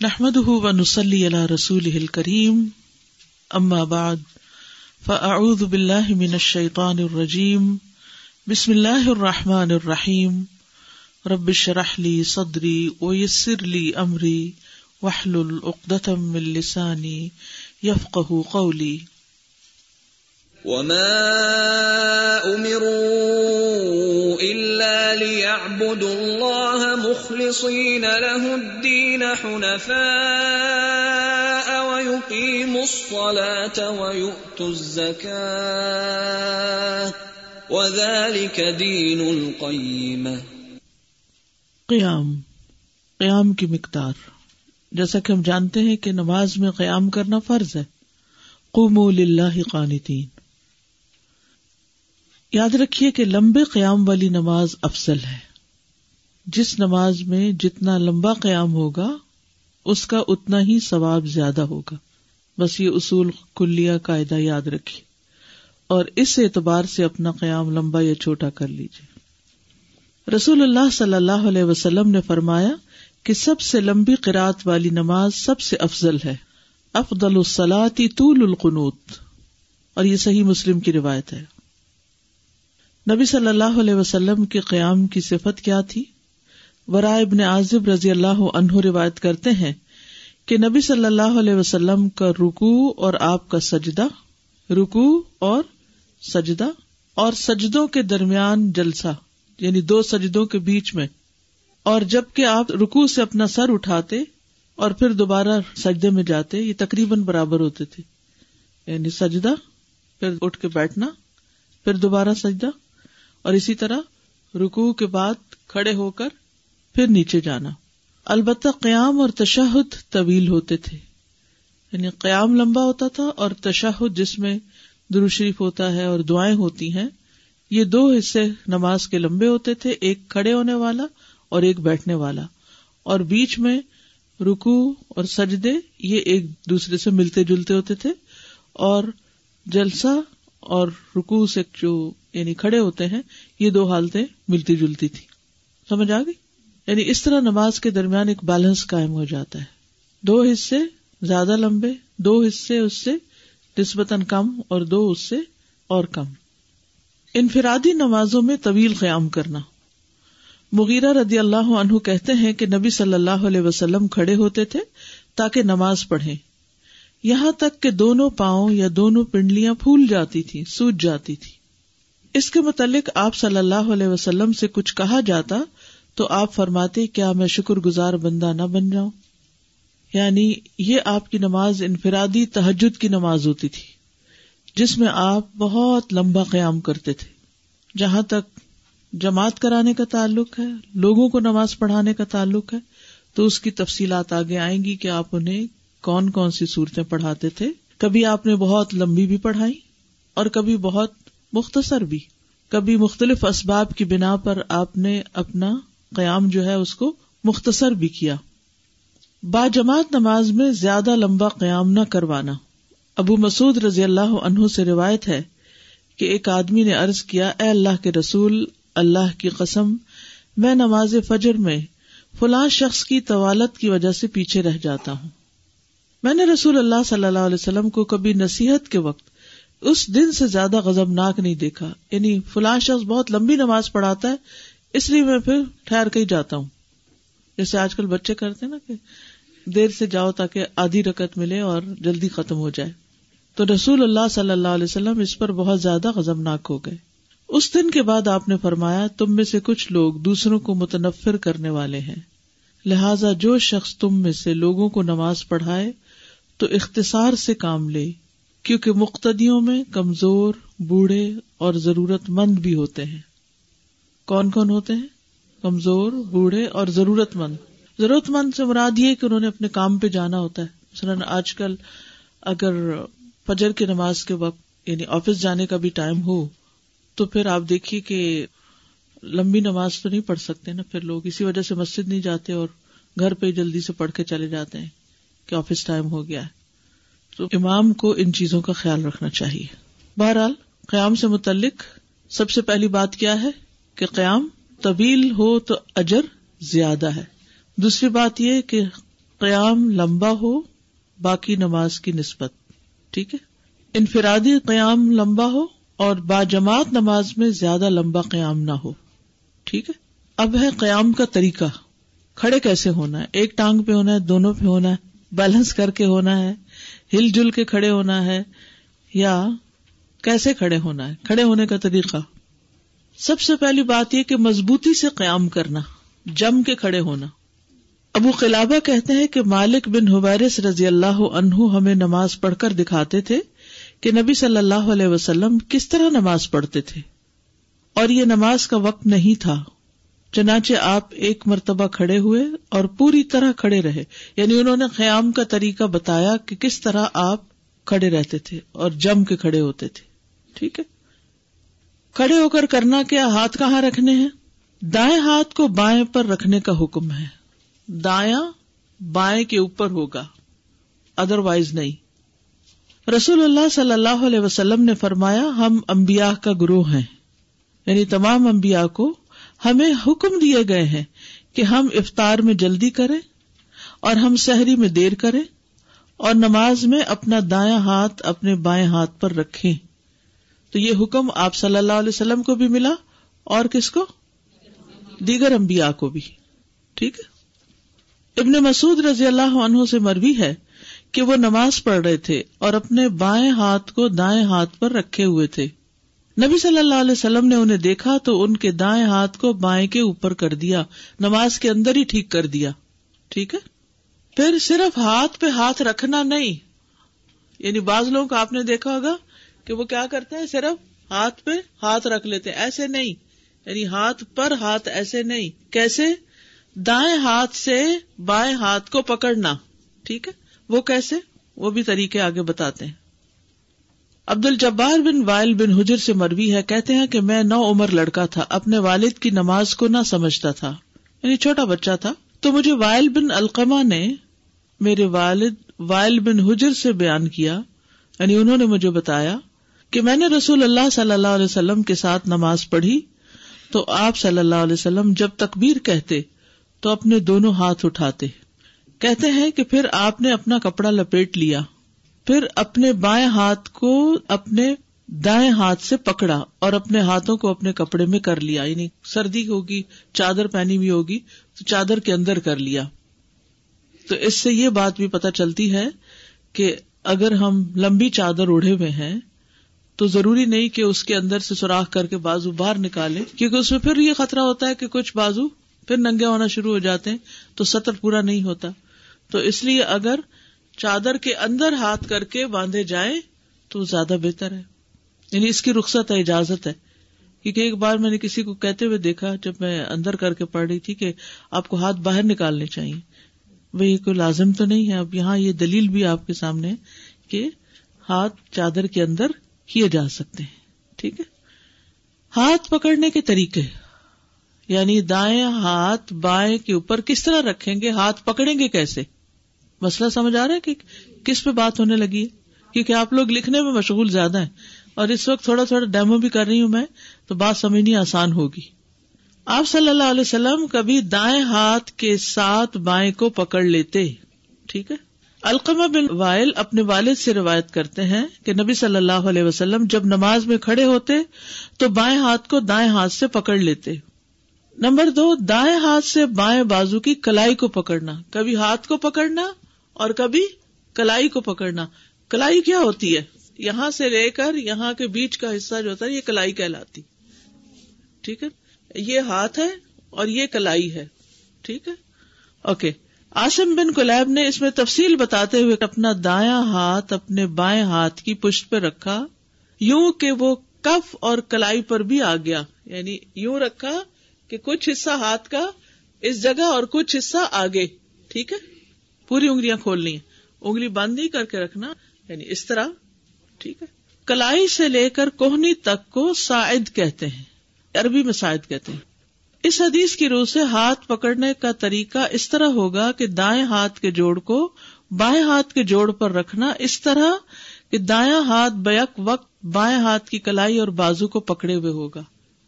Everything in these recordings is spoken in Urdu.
نحمد و نسلی اللہ رسول کریم اما بعد فاعوذ باللہ من الشیطان الرجیم بسم اللہ الرحمٰن الرحیم ربش رحلی صدری ویسر لی امری وحل العقدم من لسانی یفقہ قولی وما امروا الا ليعبدوا الله مخلصين له الدين حنفاء ويقيموا الصلاه ويؤتوا الزكاه وذلك دين القيمه قیام قیام کی مقدار۔ جیسا کہ ہم جانتے ہیں کہ نماز میں قیام کرنا فرض ہے۔ قوموا للہ قانتین۔ یاد رکھیے کہ لمبے قیام والی نماز افضل ہے۔ جس نماز میں جتنا لمبا قیام ہوگا، اس کا اتنا ہی ثواب زیادہ ہوگا۔ بس یہ اصول کلیا قاعدہ یاد رکھیے۔ اور اس اعتبار سے اپنا قیام لمبا یا چھوٹا کر لیجیے رسول اللہ صلی اللہ علیہ وسلم نے فرمایا کہ سب سے لمبی قرآت والی نماز سب سے افضل ہے۔ افضل السلاتی طول القنوت۔ اور یہ صحیح مسلم کی روایت ہے۔ نبی صلی اللہ علیہ وسلم کے قیام کی صفت کیا تھی؟ ورائے ابن عازب رضی اللہ عنہ روایت کرتے ہیں کہ نبی صلی اللہ علیہ وسلم کا رکو اور آپ کا سجدہ رکو اور سجدہ، اور سجدوں کے درمیان جلسہ یعنی دو سجدوں کے بیچ میں۔ اور جبکہ آپ رکو سے اپنا سر اٹھاتے اور پھر دوبارہ سجدے میں جاتے، یہ تقریباً برابر ہوتے تھے۔ یعنی سجدہ، پھر اٹھ کے بیٹھنا، پھر دوبارہ سجدہ اور اسی طرح رکو کے بعد کھڑے ہو کر پھر نیچے جانا۔ البتہ قیام اور تشہد طویل ہوتے تھے۔ یعنی قیام لمبا ہوتا تھا اور تشہد جس میں درو شریف ہوتا ہے اور دعائیں ہوتی ہیں، یہ دو حصے نماز کے لمبے ہوتے تھے، ایک کھڑے ہونے والا اور ایک بیٹھنے والا۔ اور بیچ میں رکو اور سجدے، یہ ایک دوسرے سے ملتے جلتے ہوتے تھے۔ اور جلسہ اور رکو سے جو یعنی کھڑے ہوتے ہیں، یہ دو حالتیں ملتی جلتی تھی سمجھ آ گئی؟ یعنی اس طرح نماز کے درمیان ایک بیلنس قائم ہو جاتا ہے۔ دو حصے زیادہ لمبے، دو حصے اس سے نسبتاً کم اور دو اس سے اور کم۔ انفرادی نمازوں میں طویل قیام کرنا۔ مغیرہ رضی اللہ عنہ کہتے ہیں کہ نبی صلی اللہ علیہ وسلم کھڑے ہوتے تھے تاکہ نماز پڑھیں۔ یہاں تک کہ دونوں پاؤں یا دونوں پنڈلیاں پھول جاتی تھی سوج جاتی تھی اس کے متعلق آپ صلی اللہ علیہ وسلم سے کچھ کہا جاتا تو آپ فرماتے، کیا میں شکر گزار بندہ نہ بن جاؤں؟ یعنی یہ آپ کی نماز انفرادی تحجد کی نماز ہوتی تھی، جس میں آپ بہت لمبا قیام کرتے تھے، جہاں تک جماعت کرانے کا تعلق ہے، لوگوں کو نماز پڑھانے کا تعلق ہے، تو اس کی تفصیلات آگے آئیں گی کہ آپ انہیں کون کون سی صورتیں پڑھاتے تھے۔ کبھی آپ نے بہت لمبی بھی پڑھائی اور کبھی بہت مختصر بھی۔ کبھی مختلف اسباب کی بنا پر آپ نے اپنا قیام جو ہے اس کو مختصر بھی کیا۔ با جماعت نماز میں زیادہ لمبا قیام نہ کروانا۔ ابو مسعود رضی اللہ عنہ سے روایت ہے کہ ایک آدمی نے ارض کیا، اے اللہ کے رسول، اللہ کی قسم، میں نماز فجر میں فلاں شخص کی طوالت کی وجہ سے پیچھے رہ جاتا ہوں۔ میں نے رسول اللہ صلی اللہ علیہ وسلم کو کبھی نصیحت کے وقت اس دن سے زیادہ غزب ناک نہیں دیکھا۔ یعنی فلاں شخص بہت لمبی نماز پڑھاتا ہے، اس لیے میں پھر ٹھہر کے ہی جاتا ہوں۔ جیسے آج کل بچے کرتے نا کہ دیر سے جاؤ تاکہ آدھی رکت ملے اور جلدی ختم ہو جائے۔ تو رسول اللہ صلی اللہ علیہ وسلم اس پر بہت زیادہ غزب ناک ہو گئے۔ اس دن کے بعد آپ نے فرمایا، تم میں سے کچھ لوگ دوسروں کو متنفر کرنے والے ہیں۔ لہذا جو شخص تم میں سے لوگوں کو نماز پڑھائے، تو اختصار سے کام لے۔ کیونکہ مقتدیوں میں کمزور، بوڑھے اور ضرورت مند بھی ہوتے ہیں۔ کون کون ہوتے ہیں؟ کمزور، بوڑھے اور ضرورت مند۔ ضرورت مند سے مراد یہ کہ انہوں نے اپنے کام پہ جانا ہوتا ہے۔ مثلاً آج کل اگر فجر کی نماز کے وقت یعنی آفس جانے کا بھی ٹائم ہو، تو پھر آپ دیکھیے کہ لمبی نماز تو نہیں پڑھ سکتے نا۔ پھر لوگ اسی وجہ سے مسجد نہیں جاتے اور گھر پہ جلدی سے پڑھ کے چلے جاتے ہیں کہ آفس ٹائم ہو گیا ہے۔ تو امام کو ان چیزوں کا خیال رکھنا چاہیے۔ بہرحال، قیام سے متعلق سب سے پہلی بات کیا ہے کہ قیام طویل ہو تو اجر زیادہ ہے۔ دوسری بات یہ کہ قیام لمبا ہو، باقی نماز کی نسبت۔ ٹھیک ہے؟ انفرادی قیام لمبا ہو اور باجماعت نماز میں زیادہ لمبا قیام نہ ہو۔ ٹھیک ہے؟ اب ہے قیام کا طریقہ۔ کھڑے کیسے ہونا ہے؟ ایک ٹانگ پہ ہونا ہے، دونوں پہ ہونا ہے، بیلنس کر کے ہونا ہے۔ ہل جل کے کھڑے ہونا ہے یا کیسے کھڑے ہونا ہے؟ کھڑے ہونے کا طریقہ۔ سب سے پہلی بات یہ کہ مضبوطی سے قیام کرنا، جم کے کھڑے ہونا۔ ابو قلابہ کہتے ہیں کہ مالک بن حبیرس رضی اللہ عنہ ہمیں نماز پڑھ کر دکھاتے تھے کہ نبی صلی اللہ علیہ وسلم کس طرح نماز پڑھتے تھے۔ اور یہ نماز کا وقت نہیں تھا۔ چنانچہ آپ ایک مرتبہ کھڑے ہوئے اور پوری طرح کھڑے رہے۔ یعنی انہوں نے قیام کا طریقہ بتایا کہ کس طرح آپ کھڑے رہتے تھے اور جم کے کھڑے ہوتے تھے۔ ٹھیک ہے؟ کھڑے ہو کر کرنا کیا؟ ہاتھ کہاں رکھنے ہیں؟ دائیں ہاتھ کو بائیں پر رکھنے کا حکم ہے۔ دایا بائیں کے اوپر ہوگا۔ ادر وائز نہیں۔ رسول اللہ صلی اللہ علیہ وسلم نے فرمایا، ہم امبیا کا گروہ ہیں۔ یعنی تمام امبیا کو ہمیں حکم دیے گئے ہیں کہ ہم افطار میں جلدی کریں اور ہم سحری میں دیر کریں اور نماز میں اپنا دایاں ہاتھ اپنے بائیں ہاتھ پر رکھیں۔ تو یہ حکم آپ صلی اللہ علیہ وسلم کو بھی ملا اور کس کو؟ دیگر انبیاء کو بھی۔ ٹھیک ہے؟ ابن مسعود رضی اللہ عنہ سے مروی ہے کہ وہ نماز پڑھ رہے تھے اور اپنے بائیں ہاتھ کو دائیں ہاتھ پر رکھے ہوئے تھے۔ نبی صلی اللہ علیہ وسلم نے انہیں دیکھا تو ان کے دائیں ہاتھ کو بائیں کے اوپر کر دیا، نماز کے اندر ہی ٹھیک کر دیا۔ ٹھیک ہے؟ پھر صرف ہاتھ پہ ہاتھ رکھنا نہیں۔ یعنی بعض لوگوں کو آپ نے دیکھا ہوگا کہ وہ کیا کرتے ہیں، صرف ہاتھ پہ ہاتھ رکھ لیتے ایسے نہیں۔ یعنی ہاتھ پر ہاتھ ایسے نہیں۔ کیسے؟ دائیں ہاتھ سے بائیں ہاتھ کو پکڑنا۔ ٹھیک ہے؟ وہ کیسے؟ وہ بھی طریقے آگے بتاتے ہیں۔ عبد الجبار بن وائل بن حجر سے مروی ہے، کہتے ہیں کہ میں نو عمر لڑکا تھا، اپنے والد کی نماز کو نہ سمجھتا تھا یعنی چھوٹا بچہ تھا۔ تو مجھے وائل بن القما نے میرے والد وائل بن حجر سے بیان کیا یعنی انہوں نے مجھے بتایا کہ میں نے رسول اللہ صلی اللہ علیہ وسلم کے ساتھ نماز پڑھی۔ تو آپ صلی اللہ علیہ وسلم جب تکبیر کہتے، تو اپنے دونوں ہاتھ اٹھاتے۔ کہتے ہیں کہ پھر آپ نے اپنا کپڑا لپیٹ لیا۔ پھر اپنے بائیں ہاتھ کو اپنے دائیں ہاتھ سے پکڑا اور اپنے ہاتھوں کو اپنے کپڑے میں کر لیا یعنی سردی ہوگی، چادر پہنی ہوئی ہوگی، تو چادر کے اندر کر لیا۔ تو اس سے یہ بات بھی پتہ چلتی ہے کہ اگر ہم لمبی چادر اڑے ہوئے ہیں، تو ضروری نہیں کہ اس کے اندر سے سوراخ کر کے بازو باہر نکالے، کیونکہ اس میں پھر یہ خطرہ ہوتا ہے کہ کچھ بازو پھر ننگے ہونا شروع ہو جاتے ہیں، تو سطر پورا نہیں ہوتا۔ تو اس لیے اگر چادر کے اندر ہاتھ کر کے باندھے جائیں تو زیادہ بہتر ہے۔ یعنی اس کی رخصت ہے، اجازت ہے۔ کیونکہ ایک بار میں نے کسی کو کہتے ہوئے دیکھا جب میں اندر کر کے پڑھ رہی تھی کہ آپ کو ہاتھ باہر نکالنے چاہیے۔ وہ یہ کوئی لازم تو نہیں ہے۔ اب یہاں یہ دلیل بھی آپ کے سامنے کہ ہاتھ چادر کے اندر کیے جا سکتے ہیں۔ ٹھیک ہے؟ ہاتھ پکڑنے کے طریقے۔ یعنی دائیں ہاتھ بائیں کے اوپر کس طرح رکھیں گے؟ ہاتھ پکڑیں گے کیسے؟ مسئلہ سمجھ آ رہا ہے کہ کس پہ بات ہونے لگی ہے؟ کیونکہ آپ لوگ لکھنے میں مشغول زیادہ ہیں اور اس وقت تھوڑا تھوڑا ڈیمو بھی کر رہی ہوں میں تو بات سمجھنی آسان ہوگی۔ آپ صلی اللہ علیہ وسلم کبھی دائیں ہاتھ کے ساتھ بائیں کو پکڑ لیتے، ٹھیک ہے؟ القمہ بن وائل اپنے والد سے روایت کرتے ہیں کہ نبی صلی اللہ علیہ وسلم جب نماز میں کھڑے ہوتے تو بائیں ہاتھ کو دائیں ہاتھ سے پکڑ لیتے۔ نمبر دو، دائیں ہاتھ سے بائیں بازو کی کلائی کو پکڑنا، کبھی ہاتھ کو پکڑنا اور کبھی کلائی کو پکڑنا۔ کلائی کیا ہوتی ہے؟ یہاں سے لے کر یہاں کے بیچ کا حصہ جو ہوتا ہے، یہ کلائی کہلاتی۔ ٹھیک ہے؟ یہ ہاتھ ہے اور یہ کلائی ہے۔ ٹھیک ہے؟ اوکے۔ آسم بن کلیب نے اس میں تفصیل بتاتے ہوئے اپنا دایا ہاتھ اپنے بائیں ہاتھ کی پشت پہ رکھا۔ یوں کہ وہ کف اور کلائی پر بھی آ گیا۔ یعنی یوں رکھا کہ کچھ حصہ ہاتھ کا اس جگہ اور کچھ حصہ آگے۔ ٹھیک ہے؟ پوری انگلیاں کھولنی ہیں۔ انگلی بند نہیں کر کے رکھنا یعنی اس طرح، ٹھیک ہے۔ کلائی سے لے کر کوہنی تک کو سائد کہتے ہیں، عربی میں سائد کہتے ہیں۔ اس حدیث کی روح سے ہاتھ پکڑنے کا طریقہ اس طرح ہوگا کہ دائیں ہاتھ کے جوڑ کو بائیں ہاتھ کے جوڑ پر رکھنا اس طرح کہ دایاں ہاتھ بیک وقت بائیں ہاتھ کی کلائی اور بازو کو پکڑے ہوئے ہوگا۔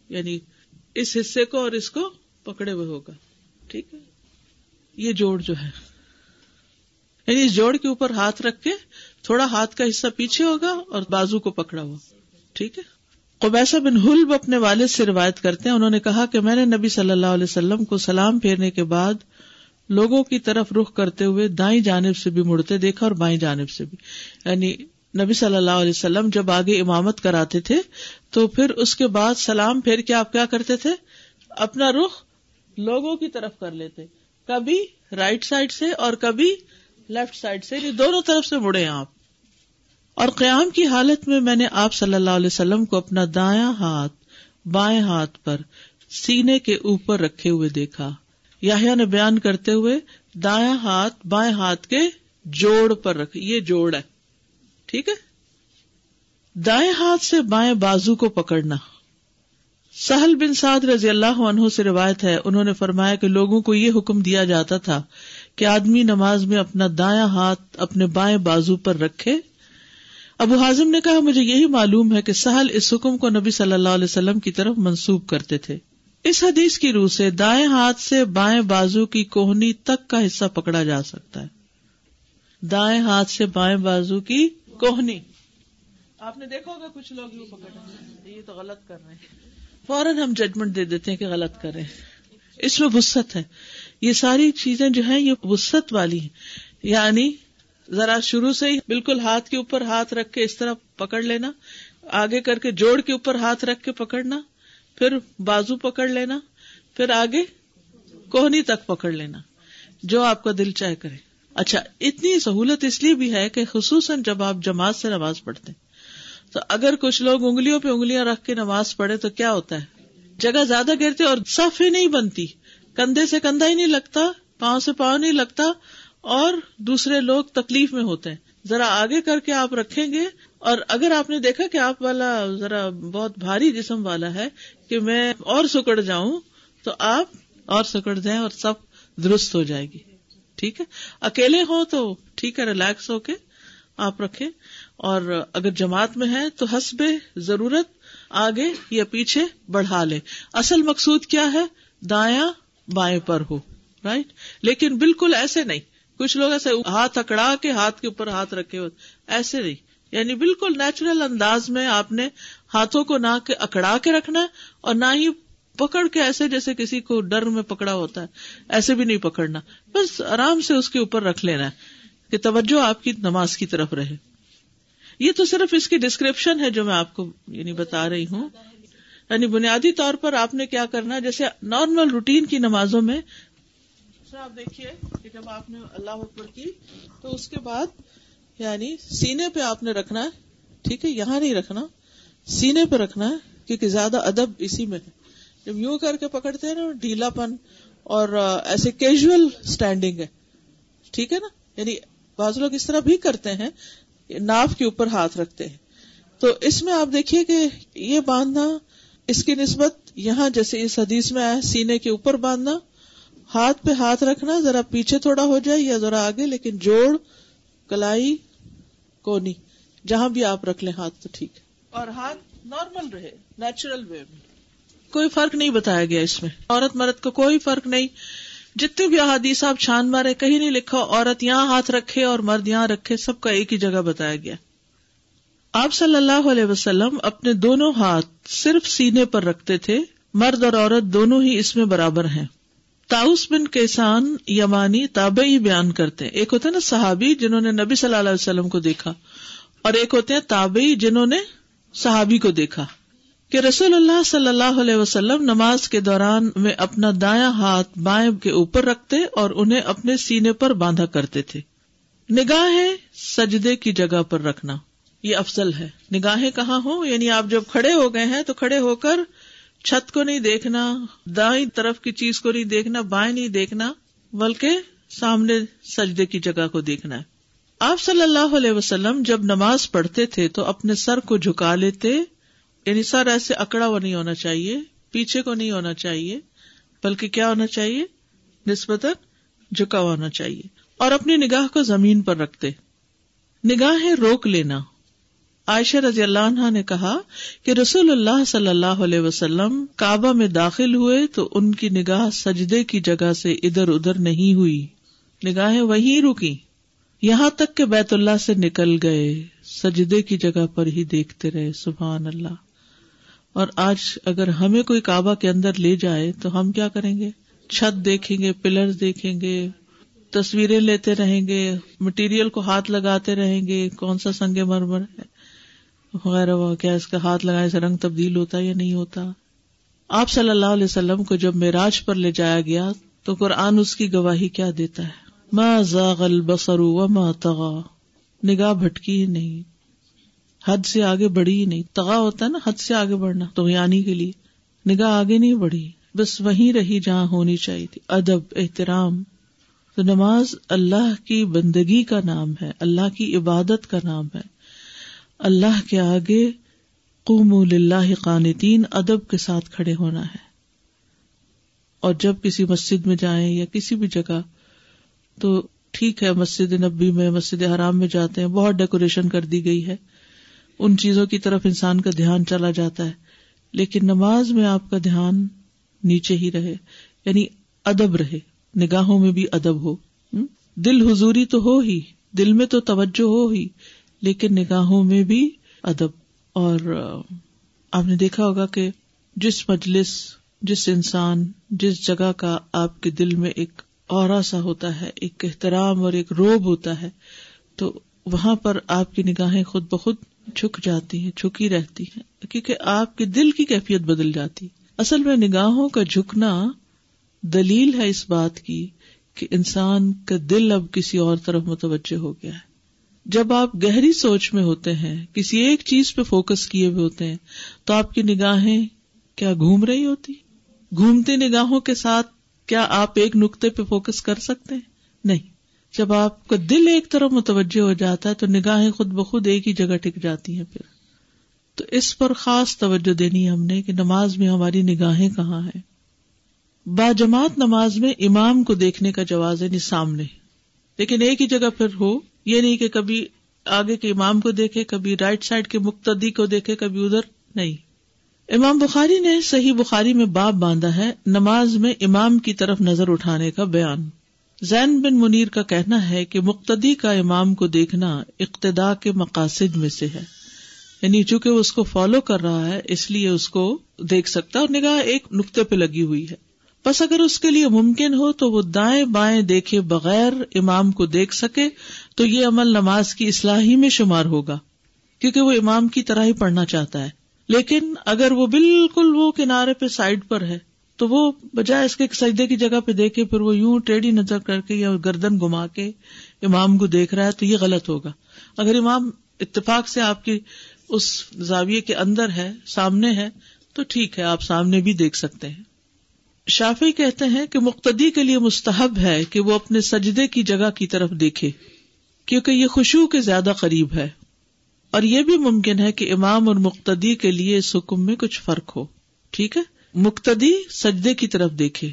یعنی اس حصے کو اور اس کو پکڑے ہوئے ہوگا۔ ٹھیک ہے۔ یہ جوڑ جو ہے۔ یعنی اس جوڑ کے اوپر ہاتھ رکھ کے تھوڑا ہاتھ کا حصہ پیچھے ہوگا اور بازو کو پکڑا ہوا۔ ٹھیک ہے؟ قبیسہ بن حلب اپنے والد سے روایت کرتے ہیں۔ انہوں نے کہا کہ میں نے نبی صلی اللہ علیہ وسلم کو سلام پھیرنے کے بعد لوگوں کی طرف رخ کرتے ہوئے دائیں جانب سے بھی مڑتے دیکھا اور بائیں جانب سے بھی۔ یعنی نبی صلی اللہ علیہ وسلم جب آگے امامت کراتے تھے تو پھر اس کے بعد سلام پھیر کے آپ کیا کرتے تھے؟ اپنا رخ لوگوں کی طرف کر لیتے۔ کبھی رائٹ سائڈ سے اور کبھی لیفٹ سائڈ سے یعنی دونوں طرف سے مڑے آپ۔ اور قیام کی حالت میں میں نے آپ صلی اللہ علیہ وسلم کو اپنا دایاں ہاتھ، بائیں ہاتھ پر سینے کے اوپر رکھے ہوئے دیکھا۔ یا نے بیان کرتے ہوئے دایاں ہاتھ، بائیں ہاتھ کے جوڑ پر رکھے یہ جوڑ ہے۔ ٹھیک ہے؟ دائیں ہاتھ سے بائیں بازو کو پکڑنا۔ سہل بن سعد رضی اللہ عنہ سے روایت ہے، انہوں نے فرمایا کہ لوگوں کو یہ حکم دیا جاتا تھا کہ آدمی نماز میں اپنا دایاں ہاتھ اپنے بائیں بازو پر رکھے۔ ابو حازم نے کہا، مجھے یہی معلوم ہے کہ سہل اس حکم کو نبی صلی اللہ علیہ وسلم کی طرف منسوب کرتے تھے۔ اس حدیث کی روح سے دائیں ہاتھ سے بائیں بازو کی کوہنی تک کا حصہ پکڑا جا سکتا ہے۔ دائیں ہاتھ سے بائیں بازو کی کوہنی۔ آپ نے دیکھا ہوگا کچھ لوگ یوں پکڑ یہ تو غلط کر رہے ہیں۔ فوراً ہم ججمنٹ دے دیتے ہیں کہ غلط کر رہے ہیں۔ اس میں وسط ہے۔ یہ ساری چیزیں جو ہیں، یہ وسط والی ہیں۔ یعنی ذرا شروع سے ہی بالکل ہاتھ کے اوپر ہاتھ رکھ کے اس طرح پکڑ لینا، آگے کر کے جوڑ کے اوپر ہاتھ رکھ کے پکڑنا، پھر بازو پکڑ لینا، پھر آگے کوہنی تک پکڑ لینا، جو آپ کا دل چاہے کرے۔ اچھا اتنی سہولت اس لیے بھی ہے کہ خصوصاً جب آپ جماعت سے نماز پڑھتے ہیں۔ تو اگر کچھ لوگ انگلیوں پہ انگلیاں رکھ کے نماز پڑھے تو کیا ہوتا ہے؟ جگہ زیادہ گرتے اور صف ہی نہیں بنتی۔ کندھے سے کندھا ہی نہیں لگتا، پاؤں سے پاؤں نہیں لگتا، اور دوسرے لوگ تکلیف میں ہوتے ہیں۔ ذرا آگے کر کے آپ رکھیں گے، اور اگر آپ نے دیکھا کہ آپ والا ذرا بہت بھاری جسم والا ہے کہ میں اور سکڑ جاؤں، تو آپ اور سکڑ جائیں اور سب درست ہو جائے گی۔ ٹھیک ہے؟ اکیلے ہو تو ٹھیک ہے، ریلیکس ہو کے آپ رکھے اور اگر جماعت میں ہے تو حسب ضرورت آگے یا پیچھے بڑھا لے اصل مقصود کیا ہے؟ دایاں بائیں پر ہو رائٹ لیکن بالکل ایسے نہیں۔ کچھ لوگ ایسے ہاتھ اکڑا کے ہاتھ کے اوپر ہاتھ رکھے ہوئے، ایسے نہیں۔ یعنی بالکل نیچرل انداز میں آپ نے ہاتھوں کو نہ اکڑا کے رکھنا ہے اور نہ ہی پکڑ کے ایسے جیسے کسی کو ڈر میں پکڑا ہوتا ہے۔ ایسے بھی نہیں پکڑنا۔ بس آرام سے اس کے اوپر رکھ لینا ہے کہ توجہ آپ کی نماز کی طرف رہے۔ یہ تو صرف اس کی ڈسکرپشن ہے جو میں آپ کو یعنی بتا رہی ہوں۔ یعنی بنیادی طور پر آپ نے کیا کرنا جیسے نارمل روٹین کی نمازوں میں اچھا، آپ دیکھیے کہ جب آپ نے اللہ اکبر کی، تو اس کے بعد یعنی سینے پہ آپ نے رکھنا ہے، ٹھیک ہے، یہاں نہیں رکھنا، سینے پہ رکھنا ہے، کیونکہ زیادہ ادب اسی میں ہے۔ جب یوں کر کے پکڑتے ہیں نا، ڈھیلا پن اور ایسے کیجل اسٹینڈنگ ہے، ٹھیک ہے نا؟ یعنی بعض لوگ اس طرح بھی کرتے ہیں، ناف کے اوپر ہاتھ رکھتے ہیں۔ تو اس میں آپ دیکھیے کہ یہ باندھنا اس کی نسبت یہاں جیسے اس حدیث میں آیا سینے کے اوپر باندھنا ہاتھ پہ ہاتھ رکھنا ذرا پیچھے تھوڑا ہو جائے یا ذرا آگے لیکن جوڑ کلائی کونی جہاں بھی آپ رکھ لیں ہاتھ تو ٹھیک ہے۔ اور ہاتھ نارمل رہے نیچرل وے میں۔ کوئی فرق نہیں بتایا گیا اس میں۔ عورت مرد کو کوئی فرق نہیں۔ جتنے بھی احادیث آپ چھان مارے کہیں نہیں لکھا عورت یہاں ہاتھ رکھے اور مرد یہاں رکھے سب کا ایک ہی جگہ بتایا گیا۔ آپ صلی اللہ علیہ وسلم اپنے دونوں ہاتھ صرف سینے پر رکھتے تھے، مرد اور عورت دونوں ہی اس میں برابر ہیں۔ تاؤس بن کیسان یمانی تابعی بیان کرتے ہیں۔ ایک ہوتے نا صحابی جنہوں نے نبی صلی اللہ علیہ وسلم کو دیکھا، اور ایک ہوتے ہیں تابعی جنہوں نے صحابی کو دیکھا کہ رسول اللہ صلی اللہ علیہ وسلم نماز کے دوران میں اپنا دایاں ہاتھ بائیں کے اوپر رکھتے اور انہیں اپنے سینے پر باندھا کرتے تھے۔ نگاہیں سجدے کی جگہ پر رکھنا۔ یہ افضل ہے۔ نگاہیں کہاں ہو یعنی آپ جب کھڑے ہو گئے ہیں تو کھڑے ہو کر چھت کو نہیں دیکھنا، دائیں طرف کی چیز کو نہیں دیکھنا، بائیں نہیں دیکھنا، بلکہ سامنے سجدے کی جگہ کو دیکھنا ہے۔ آپ صلی اللہ علیہ وسلم جب نماز پڑھتے تھے تو اپنے سر کو جھکا لیتے یعنی سر ایسے اکڑا ہوا نہیں ہونا چاہیے، پیچھے کو نہیں ہونا چاہیے، بلکہ کیا ہونا چاہیے؟ نسبت جھکا ہوا ہونا چاہیے۔ اور اپنی نگاہ کو زمین پر رکھتے۔ نگاہیں روک لینا۔ عائشہ رضی اللہ عنہ نے کہا کہ رسول اللہ صلی اللہ علیہ وسلم کعبہ میں داخل ہوئے تو ان کی نگاہ سجدے کی جگہ سے ادھر ادھر نہیں ہوئی۔ نگاہیں وہیں رکی۔ یہاں تک کہ بیت اللہ سے نکل گئے۔ سجدے کی جگہ پر ہی دیکھتے رہے۔ سبحان اللہ۔ اور آج اگر ہمیں کوئی کعبہ کے اندر لے جائے تو ہم کیا کریں گے؟ چھت دیکھیں گے پلر دیکھیں گے، تصویریں لیتے رہیں گے، مٹیریل کو ہاتھ لگاتے رہیں گے۔ کون سا سنگ مرمر ہے؟ وغیرہ کیا اس کا ہاتھ لگائے سے رنگ تبدیل ہوتا یا نہیں ہوتا؟ آپ صلی اللہ علیہ وسلم کو جب میراج پر لے جایا گیا تو قرآن اس کی گواہی کیا دیتا ہے؟ ما زاغ البصر وما طغى۔ نگاہ بھٹکی ہی نہیں۔ حد سے آگے بڑھی ہی نہیں۔ تغا ہوتا ہے نا، حد سے آگے بڑھنا۔ تو یعنی کے لیے نگاہ آگے نہیں بڑھی۔ بس وہیں رہی جہاں ہونی چاہیے تھی۔ ادب، احترام۔ تو نماز اللہ کی بندگی کا نام ہے، اللہ کی عبادت کا نام ہے۔ اللہ کے آگے قوم اللہ قانتین، ادب کے ساتھ کھڑے ہونا ہے۔ اور جب کسی مسجد میں جائیں یا کسی بھی جگہ، تو ٹھیک ہے، مسجد نبی میں، مسجد حرام میں جاتے ہیں، بہت ڈیکوریشن کر دی گئی ہے۔ ان چیزوں کی طرف انسان کا دھیان چلا جاتا ہے۔ لیکن نماز میں آپ کا دھیان نیچے ہی رہے یعنی ادب رہے۔ نگاہوں میں بھی ادب ہو۔ دل حضوری تو ہو ہی، دل میں تو توجہ ہو ہی۔ لیکن نگاہوں میں بھی ادب اور آپ نے دیکھا ہوگا کہ جس مجلس، جس انسان، جس جگہ کا آپ کے دل میں ایک اور سا ہوتا ہے، ایک احترام اور ایک روب ہوتا ہے، تو وہاں پر آپ کی نگاہیں خود بخود جھک جاتی ہیں، جھکی رہتی ہیں، کیونکہ آپ کے دل کی کیفیت بدل جاتی۔ اصل میں نگاہوں کا جھکنا دلیل ہے اس بات کی کہ انسان کا دل اب کسی اور طرف متوجہ ہو گیا ہے۔ جب آپ گہری سوچ میں ہوتے ہیں، کسی ایک چیز پہ فوکس کیے ہوئے ہوتے ہیں، تو آپ کی نگاہیں کیا گھوم رہی ہوتی؟ گھومتی نگاہوں کے ساتھ کیا آپ ایک نقطے پہ فوکس کر سکتے ہیں؟ نہیں۔ جب آپ کا دل ایک طرف متوجہ ہو جاتا ہے، تو نگاہیں خود بخود ایک ہی جگہ ٹک جاتی ہیں پھر۔ تو اس پر خاص توجہ دینی ہم نے کہ نماز میں ہماری نگاہیں کہاں ہیں۔ با جماعت نماز میں امام کو دیکھنے کا جواز ہے نہیں سامنے۔ لیکن ایک ہی جگہ پھر ہو یہ نہیں کہ کبھی آگے کے امام کو دیکھے، کبھی رائٹ سائڈ کے مقتدی کو دیکھے، کبھی ادھر نہیں۔ امام بخاری نے صحیح بخاری میں باب باندھا ہے، نماز میں امام کی طرف نظر اٹھانے کا بیان۔ زین بن منیر کا کہنا ہے کہ مقتدی کا امام کو دیکھنا اقتدا کے مقاصد میں سے ہے۔ یعنی چونکہ وہ اس کو فالو کر رہا ہے، اس لیے اس کو دیکھ سکتا اور نگاہ ایک نقطے پہ لگی ہوئی ہے۔ بس اگر اس کے لیے ممکن ہو تو وہ دائیں بائیں دیکھے بغیر امام کو دیکھ سکے، تو یہ عمل نماز کی اصلاحی میں شمار ہوگا، کیونکہ وہ امام کی طرح ہی پڑھنا چاہتا ہے۔ لیکن اگر وہ بالکل وہ کنارے پہ سائڈ پر ہے، تو وہ بجائے اس کے سجدے کی جگہ پہ دیکھے، پھر وہ یوں ٹیڑھی نظر کر کے یا گردن گما کے امام کو دیکھ رہا ہے، تو یہ غلط ہوگا۔ اگر امام اتفاق سے آپ کی اس زاویے کے اندر ہے، سامنے ہے، تو ٹھیک ہے، آپ سامنے بھی دیکھ سکتے ہیں۔ شافی کہتے ہیں کہ مقتدی کے لیے مستحب ہے کہ وہ اپنے سجدے کی جگہ کی طرف دیکھے، کیونکہ یہ خوشبو کے زیادہ قریب ہے۔ اور یہ بھی ممکن ہے کہ امام اور مقتدی کے لیے اس حکم میں کچھ فرق ہو۔ ٹھیک ہے؟ مقتدی سجدے کی طرف دیکھے۔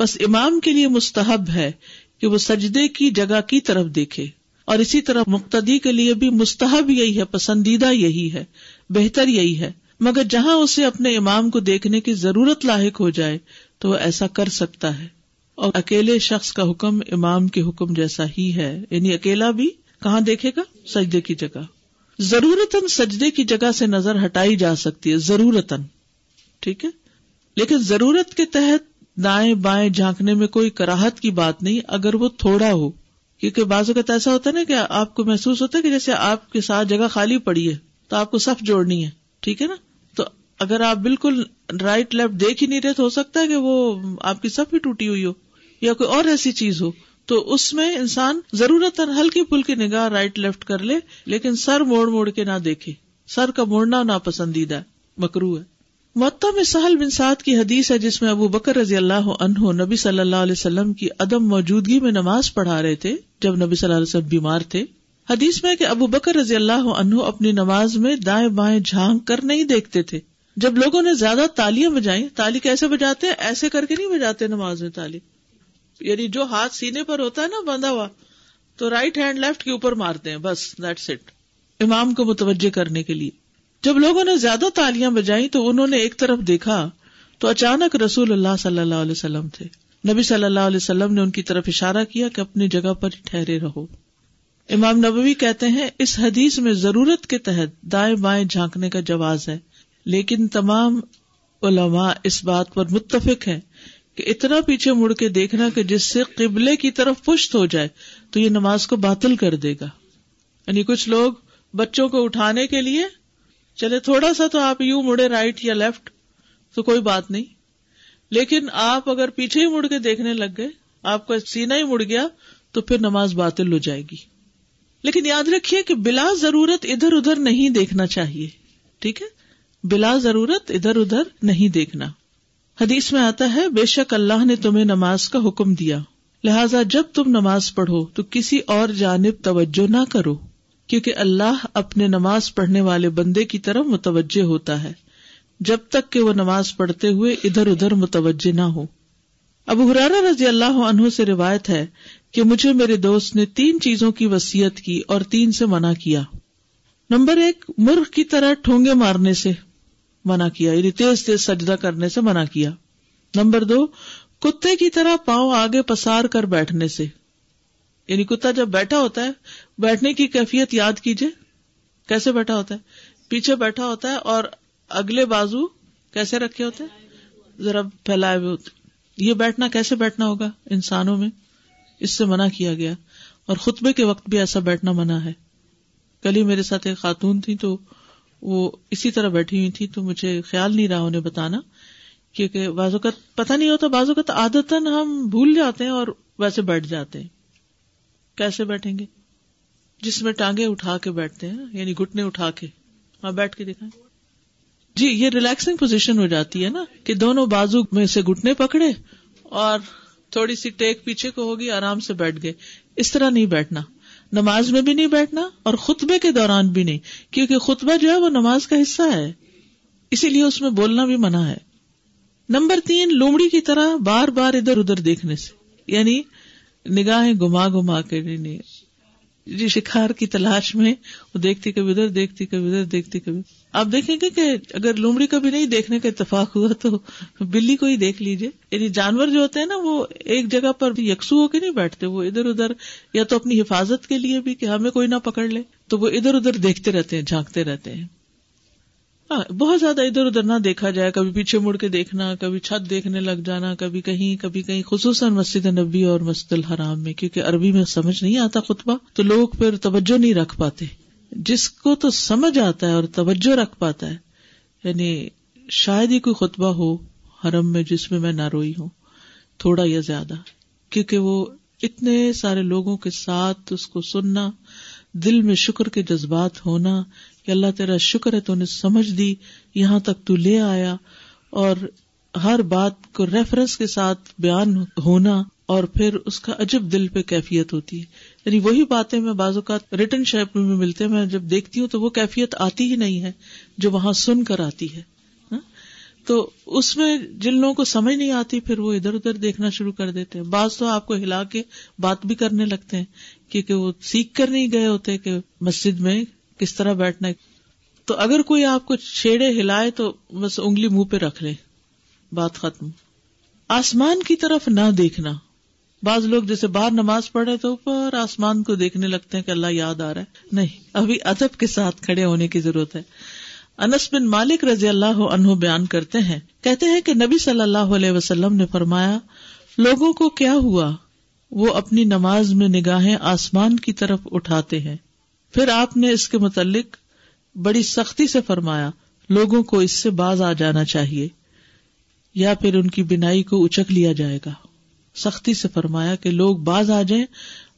بس امام کے لیے مستحب ہے کہ وہ سجدے کی جگہ کی طرف دیکھے۔ اور اسی طرح مقتدی کے لیے بھی مستحب یہی ہے، پسندیدہ یہی ہے، بہتر یہی ہے۔ مگر جہاں اسے اپنے امام کو دیکھنے کی ضرورت لاحق ہو جائے تو وہ ایسا کر سکتا ہے۔ اور اکیلے شخص کا حکم امام کے حکم جیسا ہی ہے۔ یعنی اکیلا بھی کہاں دیکھے گا؟ سجدے کی جگہ۔ ضرورت سجدے کی جگہ سے نظر ہٹائی جا سکتی ہے ضرورت ٹھیک ہے؟ لیکن ضرورت کے تحت دائیں بائیں جھانکنے میں کوئی کراہت کی بات نہیں، اگر وہ تھوڑا ہو۔ کیونکہ بعض اوقات ایسا ہوتا ہے نا کہ آپ کو محسوس ہوتا ہے کہ جیسے آپ کے ساتھ جگہ خالی پڑی ہے، تو آپ کو صف جوڑنی ہے۔ ٹھیک ہے نا؟ تو اگر آپ بالکل رائٹ لیفٹ دیکھ ہی نہیں رہے تو ہو سکتا ہے کہ وہ آپ کی صف ہی ٹوٹی ہوئی ہو یا کوئی اور ایسی چیز ہو۔ تو اس میں انسان ضرورت ہلکی پھلکی نگاہ رائٹ لیفٹ کر لے، لیکن سر موڑ موڑ کے نہ دیکھے۔ سر کا موڑنا ناپسندیدہ، مکرو ہے۔ معطا میں سہل بن سعد کی حدیث ہے جس میں ابو بکر رضی اللہ عنہ نبی صلی اللہ علیہ وسلم کی عدم موجودگی میں نماز پڑھا رہے تھے جب نبی صلی اللہ علیہ وسلم بیمار تھے۔ حدیث میں کہ ابو بکر رضی اللہ عنہ اپنی نماز میں دائیں بائیں جھانک کر نہیں دیکھتے تھے۔ جب لوگوں نے زیادہ تالیاں بجائی تالی کیسے بجاتے ایسے کر کے نہیں بجاتے نماز میں تالی۔ یعنی جو ہاتھ سینے پر ہوتا ہے نا بندھا ہوا، تو رائٹ ہینڈ لیفٹ کے اوپر مارتے ہیں، بس دیٹ اٹ امام کو متوجہ کرنے کے لیے۔ جب لوگوں نے زیادہ تالیاں بجائی تو انہوں نے ایک طرف دیکھا تو اچانک رسول اللہ صلی اللہ علیہ وسلم تھے۔ نبی صلی اللہ علیہ وسلم نے ان کی طرف اشارہ کیا کہ اپنی جگہ پر ٹھہرے رہو۔ امام نبوی کہتے ہیں، اس حدیث میں ضرورت کے تحت دائیں بائیں جھانکنے کا جواز ہے۔ لیکن تمام علماء اس بات پر متفق ہیں کہ اتنا پیچھے مڑ کے دیکھنا کہ جس سے قبلے کی طرف پشت ہو جائے تو یہ نماز کو باطل کر دے گا۔ یعنی کچھ لوگ بچوں کو اٹھانے کے لیے چلے، تھوڑا سا تو آپ یوں مڑے رائٹ یا لیفٹ تو کوئی بات نہیں۔ لیکن آپ اگر پیچھے ہی مڑ کے دیکھنے لگ گئے، آپ کا سینا ہی مڑ گیا تو پھر نماز باطل ہو جائے گی۔ لیکن یاد رکھیے کہ بلا ضرورت ادھر ادھر نہیں دیکھنا چاہیے، ٹھیک ہے؟ بلا ضرورت ادھر ادھر نہیں دیکھنا۔ حدیث میں آتا ہے، بے شک اللہ نے تمہیں نماز کا حکم دیا۔ لہذا جب تم نماز پڑھو تو کسی اور جانب توجہ نہ کرو، کیونکہ اللہ اپنے نماز پڑھنے والے بندے کی طرف متوجہ ہوتا ہے۔ جب تک کہ وہ نماز پڑھتے ہوئے ادھر ادھر متوجہ نہ ہو۔ ابو حرارا رضی اللہ عنہ سے روایت ہے کہ مجھے میرے دوست نے تین چیزوں کی وسیعت کی اور تین سے منع کیا۔ نمبر ایک، مرغ کی طرح ٹھونگے مارنے سے۔ منع کیا یعنی تیز تیز سجدہ کرنے سے منع کیا۔ نمبر دو، کتے کی طرح پاؤں آگے پسار کر بیٹھنے سے۔ یعنی کتا جب بیٹھا ہوتا ہے، بیٹھنے کی کیفیت یاد کیجیے کیسے بیٹھا ہوتا ہے؟ پیچھے بیٹھا ہوتا ہے اور اگلے بازو کیسے رکھے ہوتے ہیں؟ ذرا پھیلائے ہوئے ہوتے یہ بیٹھنا کیسے بیٹھنا ہوگا؟ انسانوں میں اس سے منع کیا گیا۔ اور خطبے کے وقت بھی ایسا بیٹھنا منع ہے۔ کل ہی میرے ساتھ ایک خاتون تھی تو وہ اسی طرح بیٹھی ہوئی تھی تو مجھے خیال نہیں رہا انہیں بتانا، کیونکہ بعض اوقات پتہ نہیں ہوتا، بعض اوقات عادت ہم بھول جاتے ہیں اور ویسے بیٹھ جاتے ہیں۔ کیسے بیٹھیں گے؟ جس میں ٹانگے اٹھا کے بیٹھتے ہیں یعنی گٹنے اٹھا کے۔ وہاں بیٹھ کے دکھائیں جی یہ ریلیکسنگ پوزیشن ہو جاتی ہے نا، کہ دونوں بازو میں سے گٹنے پکڑے اور تھوڑی سی ٹیک پیچھے کو ہوگی، آرام سے بیٹھ گئے۔ اس طرح نہیں بیٹھنا۔ نماز میں بھی نہیں بیٹھنا اور خطبے کے دوران بھی نہیں، کیونکہ خطبہ جو ہے وہ نماز کا حصہ ہے۔ اسی لیے اس میں بولنا بھی منع ہے۔ نمبر تین، لومڑی کی طرح بار بار ادھر ادھر دیکھنے سے یعنی نگاہیں گما گما کے جی شکار کی تلاش میں وہ دیکھتی کبھی ادھر، دیکھتی کبھی ادھر، دیکھتی کبھی۔ آپ دیکھیں گے کہ اگر لومڑی کبھی نہیں دیکھنے کا اتفاق ہوا تو بلی کو ہی دیکھ لیجیے یعنی جانور جو ہوتے ہیں نا، وہ ایک جگہ پر یکسو ہو کے نہیں بیٹھتے، وہ ادھر ادھر، یا تو اپنی حفاظت کے لیے بھی کہ ہمیں کوئی نہ پکڑ لے، تو وہ ادھر ادھر دیکھتے رہتے ہیں، جھانکتے رہتے ہیں۔ ہاں بہت زیادہ ادھر ادھر نہ دیکھا جائے، کبھی پیچھے مڑ کے دیکھنا، کبھی چھت دیکھنے لگ جانا، کبھی کہیں کبھی کہیں، خصوصاً مسجد نبی اور مسجد الحرام میں، کیونکہ عربی میں سمجھ نہیں آتا خطبہ، تو لوگ پھر توجہ نہیں رکھ پاتے۔ جس کو تو سمجھ آتا ہے اور توجہ رکھ پاتا ہے یعنی شاید ہی کوئی خطبہ ہو حرم میں جس میں میں نہ روئی ہوں، تھوڑا یا زیادہ، کیونکہ وہ اتنے سارے لوگوں کے ساتھ اس کو سننا، دل میں شکر کے جذبات ہونا، کہ اللہ تیرا شکر ہے تو نے سمجھ دی، یہاں تک تو لے آیا، اور ہر بات کو ریفرنس کے ساتھ بیان ہونا، اور پھر اس کا عجب دل پہ کیفیت ہوتی ہے۔ یعنی وہی باتیں میں بعض اوقات ریٹرن شیپ میں ملتے میں جب دیکھتی ہوں تو وہ کیفیت آتی ہی نہیں ہے جو وہاں سن کر آتی ہے۔ ہاں؟ تو اس میں جن لوگوں کو سمجھ نہیں آتی پھر وہ ادھر ادھر دیکھنا شروع کر دیتے ہیں۔ بعض تو آپ کو ہلا کے بات بھی کرنے لگتے ہیں کیونکہ وہ سیکھ کر نہیں گئے ہوتے کہ مسجد میں کس طرح بیٹھنا ہے۔ تو اگر کوئی آپ کو چھیڑے ہلائے تو بس انگلی منہ پہ رکھ لے۔ بات ختم۔ آسمان کی طرف نہ دیکھنا۔ بعض لوگ جیسے باہر نماز پڑھے تو اوپر آسمان کو دیکھنے لگتے ہیں کہ اللہ یاد آ رہا ہے۔ نہیں، ابھی ادب کے ساتھ کھڑے ہونے کی ضرورت ہے۔ انس بن مالک رضی اللہ عنہ بیان کرتے ہیں، کہتے ہیں کہ نبی صلی اللہ علیہ وسلم نے فرمایا، لوگوں کو کیا ہوا؟ وہ اپنی نماز میں نگاہیں آسمان کی طرف اٹھاتے ہیں۔ پھر آپ نے اس کے متعلق بڑی سختی سے فرمایا، لوگوں کو اس سے باز آ جانا چاہیے، یا پھر ان کی بینائی کو اچک لیا جائے گا۔ سختی سے فرمایا کہ لوگ باز آ جائیں،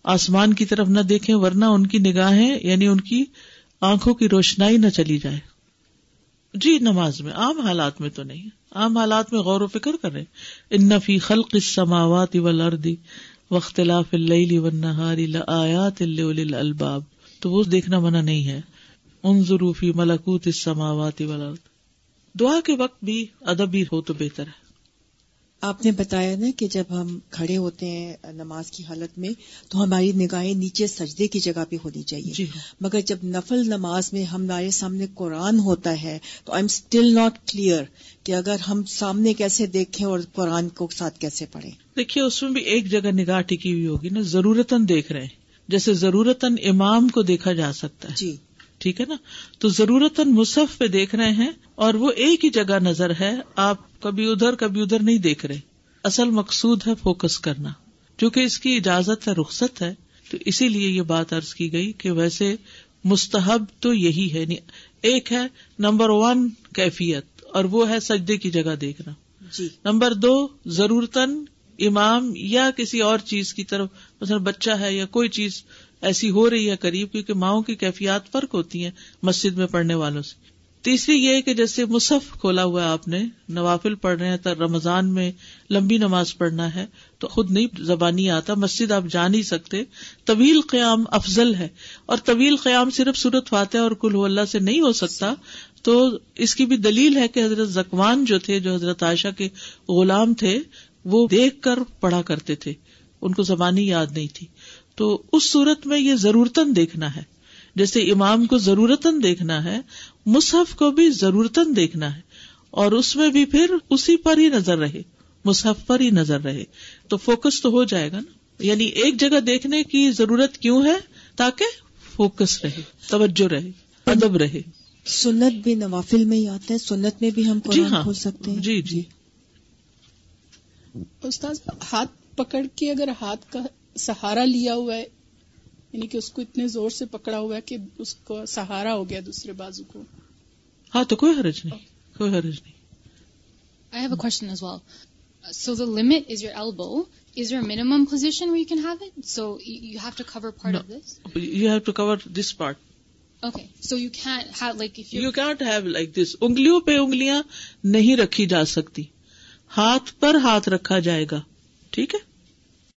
آسمان کی طرف نہ دیکھیں، ورنہ ان کی نگاہیں یعنی ان کی آنکھوں کی روشنائی نہ چلی جائے۔ جی نماز میں، عام حالات میں تو نہیں۔ عام حالات میں غور و فکر کرے ان نفی خلق السماوات والارض واختلاف اللیل والنہار لآیات للالباب تو وہ دیکھنا منع نہیں ہے۔ ان ضروفی ملکوت السماوات والارض۔ دعا کے وقت بھی ادب بھی ہو تو بہتر ہے۔ آپ نے بتایا نا کہ جب ہم کھڑے ہوتے ہیں نماز کی حالت میں تو ہماری نگاہیں نیچے سجدے کی جگہ پہ ہونی چاہیے۔ جی۔ مگر جب نفل نماز میں ہمارے سامنے قرآن ہوتا ہے تو I am still not clear کہ اگر ہم سامنے کیسے دیکھیں اور قرآن کو ساتھ کیسے پڑھیں۔ دیکھیے اس میں بھی ایک جگہ نگاہ ٹکی ہوئی ہوگی نا ضرورت دیکھ رہے ہیں۔ جیسے ضرورتاً امام کو دیکھا جا سکتا ہے۔ جی۔ ٹھیک ہے نا؟ تو ضرورتاً مصحف پہ دیکھ رہے ہیں اور وہ ایک ہی جگہ نظر ہے آپ کبھی ادھر کبھی ادھر نہیں دیکھ رہے۔ اصل مقصود ہے فوکس کرنا۔ کیونکہ اس کی اجازت ہے رخصت ہے تو اسی لیے یہ بات ارض کی گئی کہ ویسے مستحب تو یہی ہے۔ یعنی ایک ہے نمبر ون کیفیت اور وہ ہے سجدے کی جگہ دیکھنا۔ جی۔ نمبر دو ضرورتاً امام یا کسی اور چیز کی طرف مثلا بچہ ہے یا کوئی چیز ایسی ہو رہی ہے قریب کیونکہ ماؤں کی کیفیات فرق ہوتی ہیں مسجد میں پڑھنے والوں سے۔ تیسری یہ کہ جیسے مصحف کھولا ہوا ہے آپ نے، نوافل پڑھ رہے ہیں، تو رمضان میں لمبی نماز پڑھنا ہے، تو خود نہیں، زبانی آتا، مسجد آپ جا نہیں سکتے۔ طویل قیام افضل ہے۔ اور طویل قیام صرف صورت فاتح اور کل اللہ سے نہیں ہو سکتا۔ تو اس کی بھی دلیل ہے کہ حضرت زکوان جو تھے، جو حضرت عائشہ کے غلام تھے، وہ دیکھ کر پڑھا کرتے تھے۔ ان کو زبانی یاد نہیں تھی۔ تو اس صورت میں یہ ضرورتاً دیکھنا ہے۔ جیسے امام کو ضرورتاً دیکھنا ہے مصحف کو بھی ضرورتاً دیکھنا ہے اور اس میں بھی پھر اسی پر ہی نظر رہے مصحف پر ہی نظر رہے۔ تو فوکس تو ہو جائے گا نا۔ یعنی ایک جگہ دیکھنے کی ضرورت کیوں ہے؟ تاکہ فوکس رہے توجہ رہے ادب رہے۔ سنت بھی نوافل میں ہی آتا ہے سنت میں بھی ہم جی ہاں۔ کھول سکتے ہیں۔ جی جی۔ استاذ ہاتھ پکڑ کے اگر ہاتھ کا سہارا لیا ہوا ہے یعنی کہ اس کو اتنے زور سے پکڑا ہوا ہے کہ اس کو سہارا ہو گیا دوسرے بازو کو ہاں تو کوئی حرج نہیں کوئی حرج نہیں I have a question as well. Uh, So the limit is your elbow. Is there a minimum position where you can have it? So you, you have to cover part No. of this? You have to cover this part Okay. So you can't have, like, if you're... you can't have like this انگلیوں پہ انگلیاں نہیں رکھی جا سکتی ہاتھ پر ہاتھ رکھا جائے گا ٹھیک ہے